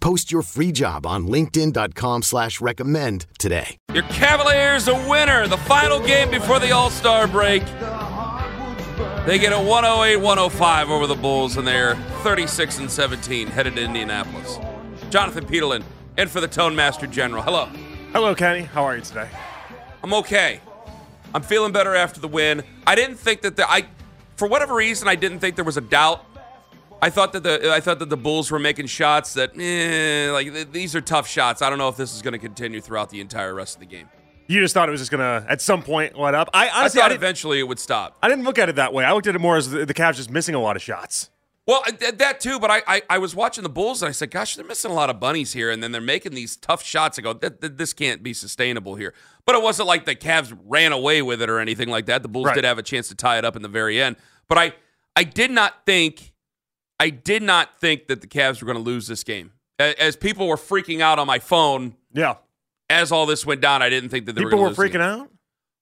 Post your free job on linkedin.com slash recommend today. Your Cavaliers a winner. The final game before the All-Star break. They get a 108-105 over the Bulls, and they're 36 and 17 headed to Indianapolis. Jonathan Peterlin, in for the Tone Master General. Hello. Hello, Kenny. How are you today? I'm okay. I'm feeling better after the win. I didn't think that the I, for whatever reason, I didn't think there was a doubt. I thought that the I thought that the Bulls were making shots that eh, like th- these are tough shots. I don't know if this is going to continue throughout the entire rest of the game. You just thought it was just gonna at some point let up. I I honestly I, thought didn't, eventually it would stop. I didn't look at it that way. I looked at it more as the, the Cavs just missing a lot of shots. Well, th- that too, but I, I I was watching the Bulls and I said, "Gosh, they're missing a lot of bunnies here," and then they're making these tough shots. I go, th- th- "This can't be sustainable here." But it wasn't like the Cavs ran away with it or anything like that. The Bulls Right. did have a chance to tie it up in the very end, but I I did not think I did not think that the Cavs were going to lose this game. As people were freaking out on my phone Yeah, as all this went down, I didn't think that they people were, were gonna lose the freaking out.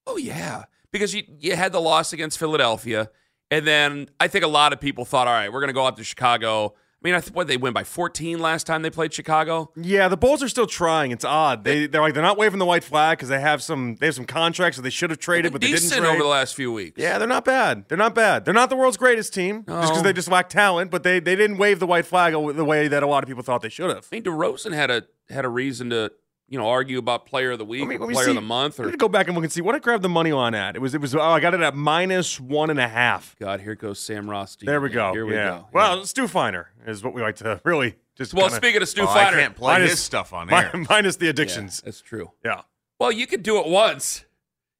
Oh yeah, because you you had the loss against Philadelphia, and then I think a lot of people thought, all right, we're going to go out to Chicago. I mean, I th- what they win by 14 last time they played Chicago. Yeah, the Bulls are still trying. It's odd. They they're like they're not waving the white flag because they have some they have some contracts that they should have traded, but they didn't trade. over the last few weeks. yeah, they're not bad. They're not bad. They're not the world's greatest team just because they just lack talent. But they they didn't wave the white flag the way that a lot of people thought they should have. I mean, DeRozan had a had a reason to you know argue about Player of the Week, me, or Player see. of the Month, Or let me go back and look and see what I grabbed the money line at. It was it was oh I got it at minus one and a half. God, here goes Sam Ross. There we go. Here we yeah. go. Well, Stu Feiner is what we like to really just. well, speaking of Stu Oh, I Feiner, can't play Minus- his stuff on air. minus the Yeah, addictions. that's true. Yeah. Well, you could do it once.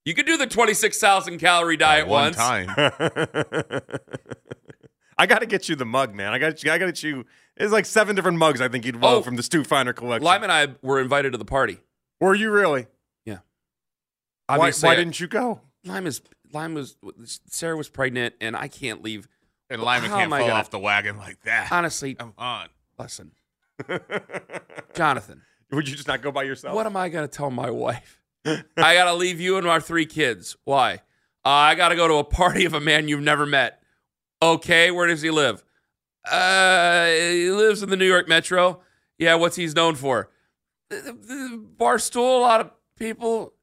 You could do the 26,000 calorie diet One once. time. I got to get you the mug, man. I got you. I got to get you. It's like seven different mugs I think you'd love Oh. from the Stu Feiner collection. Lima and I were invited to the party. Were you really? Yeah. Why, why I- didn't you go? Lima is Lima was Sarah was pregnant, and I can't leave. And Lyman How can't am fall gonna- off the wagon like that. Honestly, Come on. listen, Jonathan, Would you just not go by yourself? what am I going to tell my wife? I got to leave you and our three kids. Why? Uh, I got to go to a party of a man you've never met. Okay, where does he live? Uh, he lives in the New York Metro. Yeah, what's he's known for? The- the Barstool. A lot of people.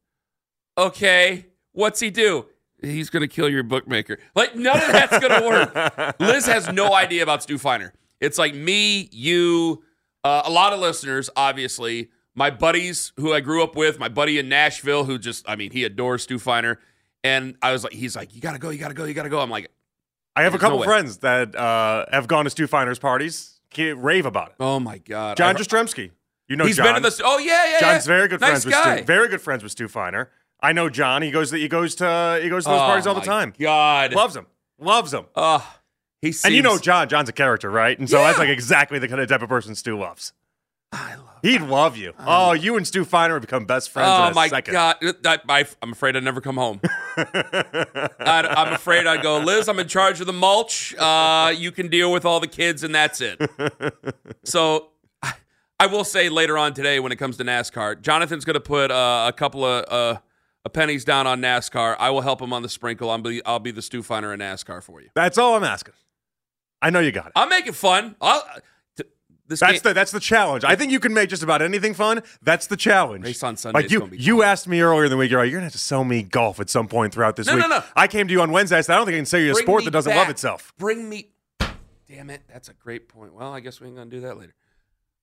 Okay, what's he do? He's gonna kill your bookmaker. Like none of that's gonna work. Liz has no idea about Stu Feiner. It's like me, you, uh, a lot of listeners, obviously, my buddies who I grew up with, my buddy in Nashville who just, I mean, he adores Stu Feiner. And I was like, he's like, you gotta go, you gotta go, you gotta go. I'm like, I have a couple no friends that uh, have gone to Stu Feiner's parties. Can't rave about it. oh my god, John I- Jastrzemski. You know he's John. been in the. Oh yeah, yeah. John's yeah. very good nice friends with guy. Stu. Very good friends with Stu Feiner. I know John. He goes. He goes to. He goes to those Oh, parties all the time. God, Loves him. Loves him. Oh, he seems, And you know John. John's a character, right? And so that's like exactly the kind of type of person Stu loves. I love. He'd love you. Oh, you and Stu Feiner would become best friends. Oh in a my second. god, that, I, I'm afraid I'd never come home. I'd, I'm afraid I'd go, Liz. I'm in charge of the mulch. Uh, you can deal with all the kids, and that's it. So, I, I will say later on today, when it comes to NASCAR, Jonathan's going to put uh, a couple of uh, uh, pennies down on NASCAR. I will help him on the sprinkle. I'll be, I'll be the Stu Feiner in NASCAR for you. That's all I'm asking. I know you got it. I'm making fun. I'll, t- this That's game- the that's the challenge. I think you can make just about anything fun. That's the challenge. Race on Sunday Like you, you fun. asked me earlier in the week. You're like, you're gonna have to sell me golf at some point throughout this No, week. no, no. No. I came to you on Wednesday. I said, I don't think I can sell you a Bring sport that doesn't back. love itself. Bring me. Damn it, that's a great point. Well, I guess we ain't gonna do that later.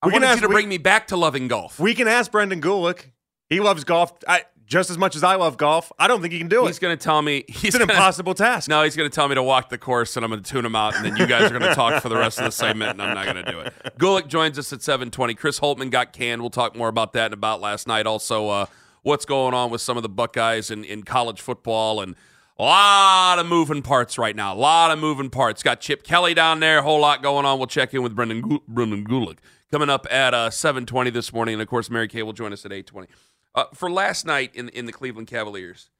I We can wanted ask- you to we- bring me back to loving golf. We can ask Brendan Gulick. He loves golf. I, just as much as I love golf. I don't think he can do He's it. He's going to tell me he's It's an gonna, impossible task. No, he's going to tell me to walk the course, and I'm going to tune him out, and then you guys are going to talk for the rest of the segment, and I'm not going to do it. Gulick joins us at 7:20. Chris Holtmann got canned. We'll talk more about that and about last night. Also, uh, what's going on with some of the Buckeyes in, in college football and. A lot of moving parts right now. A lot of moving parts. Got Chip Kelly down there. A whole lot going on. We'll check in with Brendan Gu- Brendan Gulick coming up at uh, 7:20 this morning, and of course, Mary Kay will join us at 8:20. Uh, for last night in in the Cleveland Cavaliers,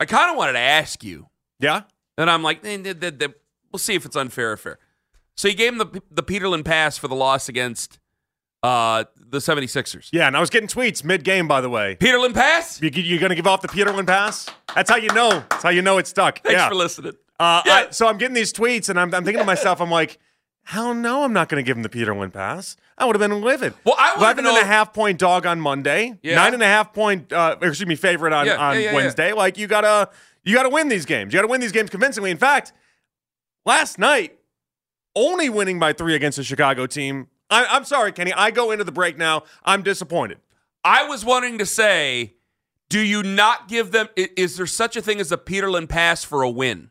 I kind of wanted to ask you, Yeah. and I'm like, eh, th- th- th- we'll see if it's unfair or fair. So you gave him the the Peterlin pass for the loss against uh, the 76ers. Yeah, and I was getting tweets mid game, by the way. Peterlin pass? You, you going to give off the Peterlin pass? That's how you know. That's how you know it's stuck. Thanks yeah. for listening. Uh, Yeah. I- so I'm getting these tweets, and I'm, I'm thinking to myself, I'm like, hell no, I'm not going to give him the Peterlin pass. I would have been livid. Well, I to Eleven and a half point dog on Monday. Yeah. Nine and a half point, uh, excuse me, favorite on, Yeah, on yeah. Wednesday. Like you gotta, you gotta win these games. You gotta win these games convincingly. In fact, last night, only winning by three against the Chicago team. I, I'm sorry, Kenny. I go into the break now. I'm disappointed. I was wanting to say, do you not give them? Is there such a thing as a Peterlin pass for a win?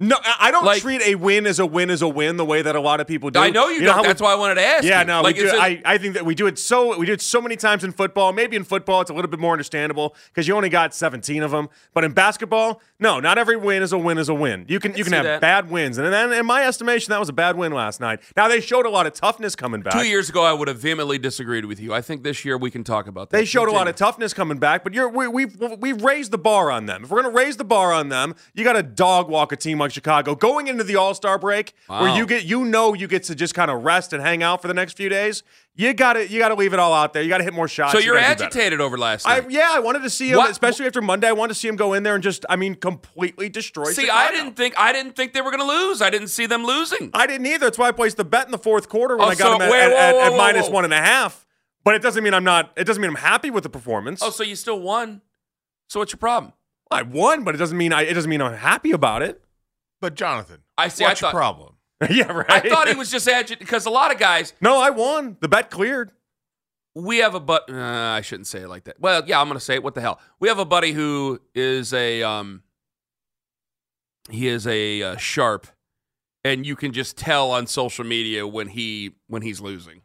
No, I don't Like- treat a win as a win as a win the way that a lot of people do. I know you, know don't. we- That's why I wanted to ask. Yeah, you. no, like, we do, I, I think that we do it so we do it so many times in football. Maybe in football it's a little bit more understandable because you only got 17 of them. But in basketball, no, not every win is a win is a win. You can you can have that. bad wins, and then in my estimation, that was a bad win last night. Now they showed a lot of toughness coming back. Two years ago, I would have vehemently disagreed with you. I think this year we can talk about that. They showed a lot of toughness coming back, but you're we, we've we've raised the bar on them. If we're gonna raise the bar on them, you got to dog walk a team like Chicago going into the All Star break, where you get you know you get to just kind of rest and hang out for the next few days. You got to you got to leave it all out there. You got to hit more shots. So You you're do agitated over last I, yeah, I wanted to see him, What- especially after Monday. I wanted to see him go in there and just, I mean, completely destroy. See, Chicago. I didn't think I didn't think they were going to lose. I didn't see them losing. I didn't either. That's why I placed the bet in the fourth quarter when Oh, I got so- him at, wait, at, whoa, whoa, at whoa, minus one and a half. But it doesn't mean I'm not. It doesn't mean I'm happy with the performance. Oh, so you still won? So what's your problem? I won, but it doesn't mean I. It doesn't mean I'm happy about it. But Jonathan, I see, I What's your problem? yeah, right. I thought he was just agitated because a lot of guys No, I won. The bet cleared. we have a but uh, I shouldn't say it like that. Well, yeah, I'm going to say it. What the hell? We have a buddy who is a um he is a uh, sharp and you can just tell on social media when he when he's losing.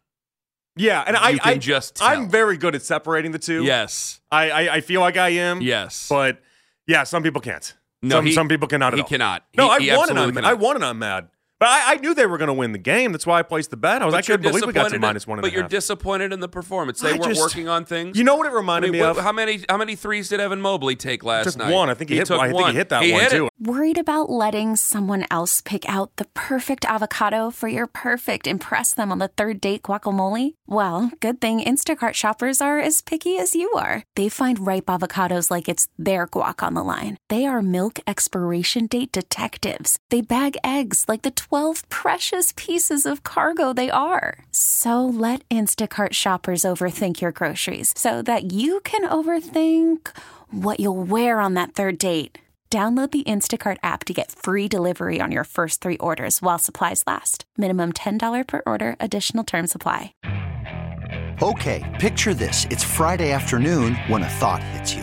Yeah, and I, You can I just tell. I'm very good at separating the two. Yes. I, I, I feel like I am. Yes. but yeah, some people can't. No, some, he- some people cannot. He all. cannot. No, He- he I absolutely I'm, cannot. I won and I'm mad. But I, I knew they were going to win the game. That's why I placed the bet. I was. Like, I couldn't believe we got to disappointed in- minus one and a But you're half. disappointed in the performance. They I weren't just- working on things. You know what it I reminded mean, me what- of? how many how many threes did Evan Mobley take last Took night? one. I think he hit- took I think he hit that one, hit too. Worried about letting someone else pick out the perfect avocado for your perfect impress them on the third date guacamole? Well, good thing Instacart shoppers are as picky as you are. They find ripe avocados like it's their guac on the line. They are milk expiration date detectives. They bag eggs like the 12 precious pieces of cargo they are. So let Instacart shoppers overthink your groceries so that you can overthink what you'll wear on that third date. Download the Instacart app to get free delivery on your first three orders while supplies last. Minimum $10 per order, additional term supply. Okay, picture this. It's Friday afternoon when a thought hits you.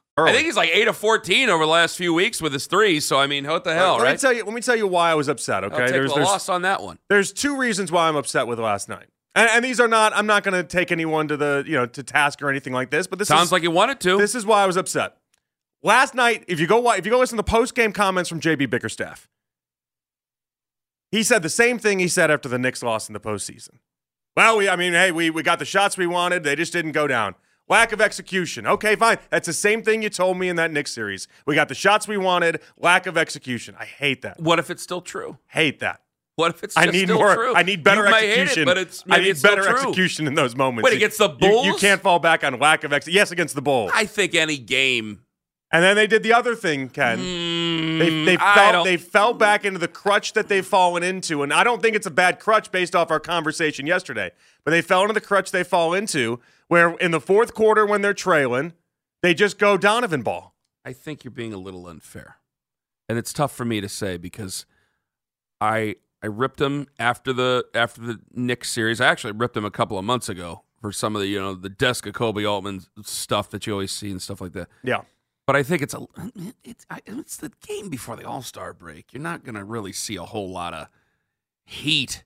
I think he's like eight of fourteen over the last few weeks with his threes. So I mean, what the hell, let me right? tell you. Let me tell you why I was upset. Okay, I'll take there's the there's, loss on that one. there's two reasons why I'm upset with last night, and, and these are not. I'm not going to take anyone to the you know to task or anything like this. But this Sounds is, like you wanted to. This is why I was upset. last night, if you go if you go listen to post game comments from JB Bickerstaff, he said the same thing he said after the Knicks lost in the postseason. Well, we I mean, hey, we we got the shots we wanted, they just didn't go down. Lack of execution. Okay, fine. That's the same thing you told me in that Knicks series. We got the shots we wanted, lack of execution. I hate that. What if it's still true? Hate that. What if it's I need still more. true? I need better you execution. it, but it's I need it's better execution in those moments. Wait, against the you- You, can't fall back on lack of execution. Yes, against the Bulls. I think any game. And then they did the other thing, Ken. they they Mm, fell they fell back into the crutch that they've fallen into, and I don't think it's a bad crutch based off our conversation yesterday. But they fell into the crutch they fall into, where in the fourth quarter when they're trailing, they just go Donovan ball. I think you're being a little unfair, and it's tough for me to say because I I ripped him after the after the Knicks series. I actually ripped him a couple of months ago for some of the you know the desk of Koby Altman stuff that you always see and stuff like that. Yeah. But I think it's a it's it's the game before the All Star break. You're not going to really see a whole lot of heat.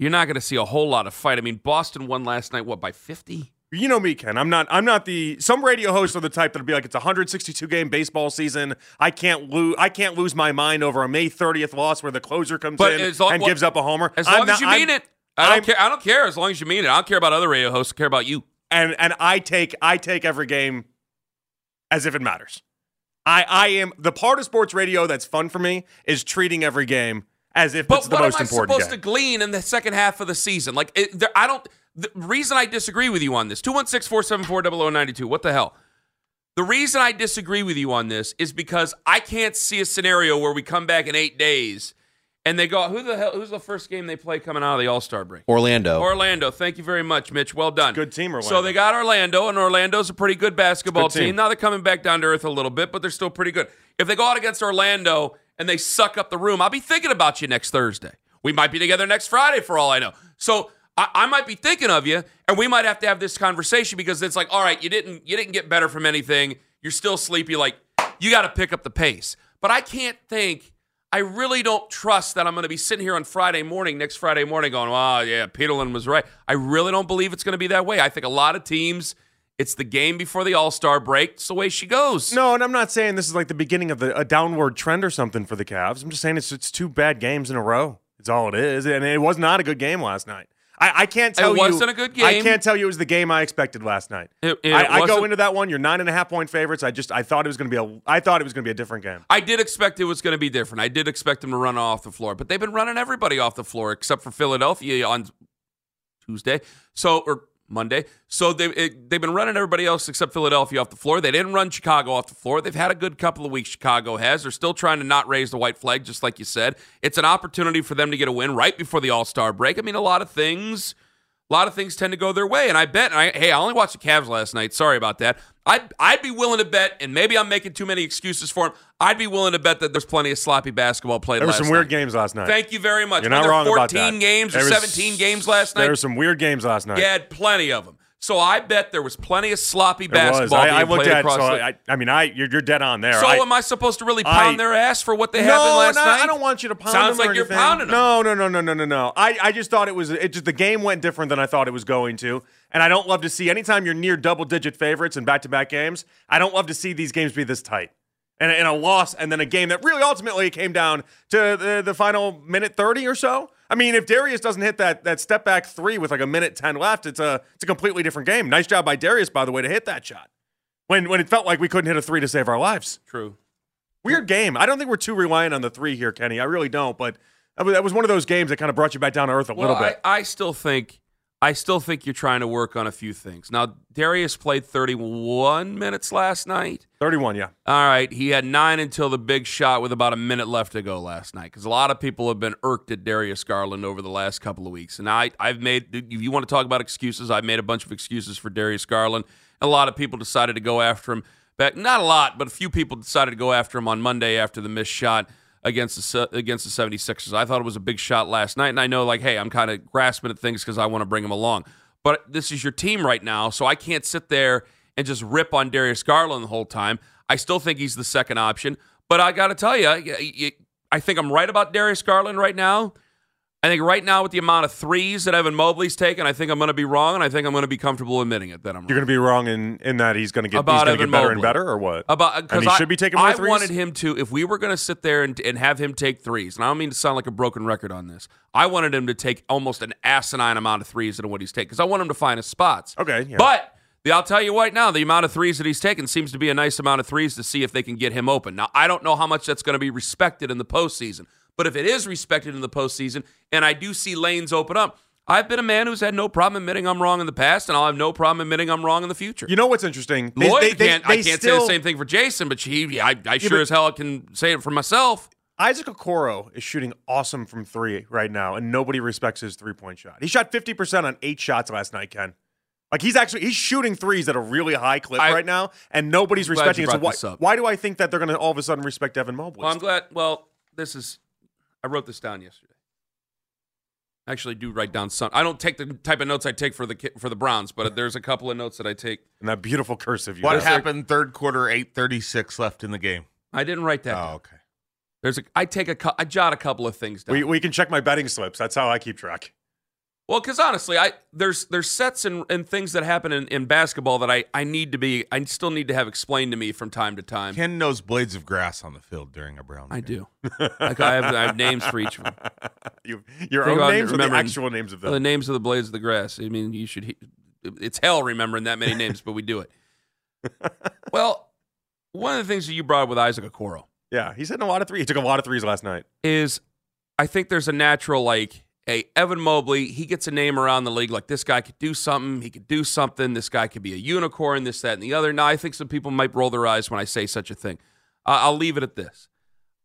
You're not going to see a whole lot of fight. I mean, Boston won last night. What by fifty? You know me, Ken. I'm not. I'm not the. Some radio hosts are the type that'll be like, "It's a 162 game baseball season. I can't lose. I can't lose my mind over a May 30th loss where the closer comes But in long- and well, gives up a homer. As I'm long as not- you I'm- mean it, I don't I'm- care. I don't care as long as you mean it. I don't care about other radio hosts. I care about you. and and I take I take every game as if it matters. I I am the part of sports radio that's fun for me is treating every game as if But it's the most important. But what am I supposed game. to glean in the second half of the season? Like, it, there, I don't. The reason I disagree with you on this 216 474 0092. What the hell? The reason I disagree with you on this is because I can't see a scenario where we come back in eight days and they go, who the hell? Who's the first game they play coming out of the All Star break? Orlando. Orlando. Thank you very much, Mitch. Well done. Good team, Orlando. So they got Orlando, and Orlando's a pretty good basketball good team. team. Now they're coming back down to earth a little bit, but they're still pretty good. If they go out against Orlando and they suck up the room, I'll be thinking about you next Thursday. We might be together next Friday for all I know. So I, I might be thinking of you, and we might have to have this conversation because it's like, all right, you didn't you didn't get better from anything. You're still sleepy. Like you got to pick up the pace. But I can't think. I really don't trust that I'm going to be sitting here on Friday morning, next Friday morning, going, "Oh yeah, Peterlin was right." I really don't believe it's going to be that way. I think a lot of teams, it's the game before the All Star break. It's the way she goes. No, and I'm not saying this is like the beginning of the, a downward trend or something for the Cavs. I'm just saying it's it's two bad games in a row. It's all it is, and it was not a good game last night. I, I can't tell you wasn't a good game. I can't tell you it was the game I expected last night. It- it I, I go into that one. You're nine and a half point favorites. I just I thought it was going to be a I thought it was going to be a different game. I did expect it was going to be different. I did expect them to run off the floor, but they've been running everybody off the floor except for Philadelphia on Tuesday. So or Monday. So they it, they've been running everybody else except Philadelphia off the floor. They didn't run Chicago off the floor. They've had a good couple of weeks. Chicago has. They're still trying to not raise the white flag, just like you said. It's an opportunity for them to get a win right before the All Star break. I mean, a lot of things. A lot of things tend to go their way, and I bet. And I, hey, I only watched the Cavs last night. Sorry about that. I'd, I'd be willing to bet, and maybe I'm making too many excuses for him. I'd be willing to bet that there's plenty of sloppy basketball played There were some weird games last night. Thank you very much. You're not wrong 14 about that. games or was- 17 games last night? There were some weird games last night. Had plenty of them. So I bet there was plenty of sloppy basketball I, being I looked played at. across So the. I, I mean, I you're, you're dead on there. so I, am I supposed to really pound their ass for what they no, happened last no, night? I don't want you to pound Sounds them or like you're anything. pounding them. No, no, no, no, no, no, no. I, I just thought it was it just the game went different than I thought it was going to. And I don't love to see anytime you're near double digit favorites in back to back games, I don't love to see these games be this tight. And, and a loss and then a game that really ultimately came down to the, the final minute 30 or so. I mean, if Darius doesn't hit that that step back three with like a minute 10 left, it's a it's a completely different game. Nice job by Darius, by the way, to hit that shot. When when it felt like we couldn't hit a three to save our lives. True. Weird game. I don't think we're too reliant on the three here, Kenny. I really don't. But that was- one of those games that kind of brought you back down to earth a Well, little bit. I, I still think I still think you're trying to work on a few things. Now, Darius played 31 minutes last night. 31, yeah. All right, he had nine until the big shot with about a minute left to go last night. Because a lot of people have been irked at Darius Garland over the last couple of weeks, and I, I've made. If you want to talk about excuses, I've made a bunch of excuses for Darius Garland. A lot of people decided to go after him. Back, not a lot, but a few people decided to go after him on Monday after the missed shot against the against the 76ers. I thought it was a big shot last night, and I know like, hey, I'm kind of grasping at things because I want to bring him along. But this is your team right now, so I can't sit there and just rip on Darius Garland the whole time. I still think he's the second option, but I got to tell you, I think I'm right about Darius Garland right now. I think right now with the amount of threes that Evan Mobley's taken, I think I'm going to be wrong, and I think I'm going to be comfortable admitting it that I'm wrong. You're going to be wrong in, in that he's going to get, he's About Evan get better and better, or what? About because he I should be taking more I threes. wanted him to. If we were going to sit there and, and have him take threes, and I don't mean to sound like a broken record on this, I wanted him to take almost an asinine amount of threes than what he's taking because I want him to find his spots. Okay, yeah. But the, I'll tell you right now, the amount of threes that he's taken seems to be a nice amount of threes to see if they can get him open. Now, I don't know how much that's going to be respected in the postseason, but if it is respected in the postseason, and I do see lanes open up. I've been a man who's had no problem admitting I'm wrong in the past, and I'll have no problem admitting I'm wrong in the future. You know what's interesting? Lloyd they- they- can't. they I can't say the same thing for Jason, but she, I, I sure but- as hell can say it for myself. Isaac Okoro is shooting awesome from three right now, and nobody respects his three point shot. He shot 50% on eight shots last night, Ken. Like he's actually he's shooting threes at a really high clip I- right now, and nobody's respecting it. So why, why do I think that they're going to all of a sudden respect Evan Mobley? Well, I'm glad. Well, this is. I wrote this down yesterday. I actually do write down some. I don't take the type of notes I take for the for the Browns, but there's a couple of notes that I take. and that beautiful cursive. You What got. happened third quarter, 836 left in the game? I didn't write that. Oh, down. okay. There's a. I take a. I jot a couple of things down. We, we can check my betting slips. That's how I keep track. Well, because honestly, I there's there's sets and, and things that happen in, in basketball that I, I need to be I still need to have explained to me from time to time. Ken knows blades of grass on the field during a Brown. I game. do. like I have I have names for each of them. You, your Think own names or the actual names of Well, the names of the blades of the grass. I mean, you should. It's hell remembering that many names, but we do it. well, one of the things that you brought up with Isaac Okoro Yeah, he's hitting a lot of threes. He took a lot of threes last night. is, I think there's a natural like, hey, Evan Mobley. He gets a name around the league. Like this guy could do something. He could do something. This guy could be a unicorn. This, that, and the other. Now, I think some people might roll their eyes when I say such a thing. Uh, I'll leave it at this.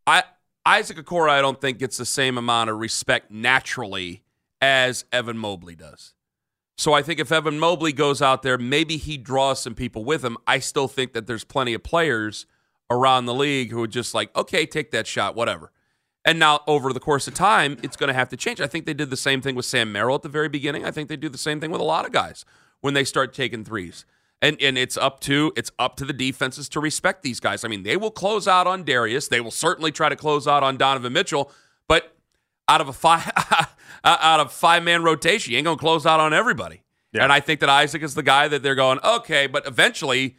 I Isaac Okoro, I don't think gets the same amount of respect naturally as Evan Mobley does. So I think if Evan Mobley goes out there, maybe he draws some people with him. I still think that there's plenty of players around the league who are just like, okay, take that shot, whatever. And now over the course of time, it's going to have to change. I think they did the same thing with Sam Merrill at the very beginning. I think they do the same thing with a lot of guys when they start taking threes. And and it's up to it's up to the defenses to respect these guys. I mean, they will close out on Darius. They will certainly try to close out on Donovan Mitchell, but out of a five out of five man rotation, you ain't gonna close out on everybody. Yeah. And I think that Isaac is the guy that they're going, okay, but eventually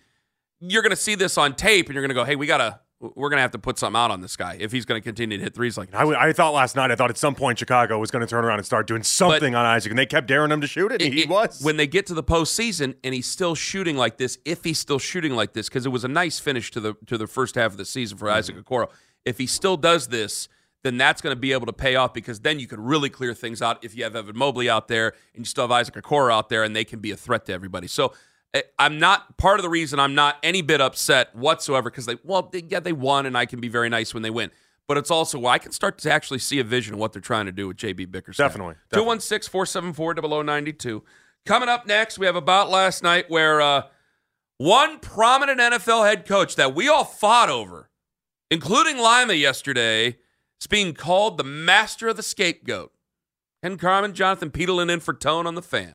you're gonna see this on tape and you're gonna go, hey, we gotta we're gonna have to put something out on this guy if he's gonna continue to hit threes like I thought last night, I thought at some point Chicago was going to turn around and start doing something on Isaac, and they kept daring him to shoot it, and it- he it- was. When they get to the postseason and he's still shooting like this, if he's still shooting like this, because it was a nice finish to the to the first half of the season for Isaac mm-hmm. Okoro. If he still does this, then that's going to be able to pay off because then you could really clear things out if you have Evan Mobley out there and you still have Isaac Okoro out there, and they can be a threat to everybody. So. Eh, I'm not part of the reason I'm not any bit upset whatsoever because they well they, yeah they won and I can be very nice when they win but it's also well, I can start to actually see a vision of what they're trying to do with JB Bickerstaff. Definitely, Two one six four seven four double o ninety two. Coming up next, we have about last night where uh, one prominent NFL head coach that we all fought over, including Lima yesterday, is being called the master of the scapegoat. Ken Carman, Jonathan Peterlin in for Tone on the fan.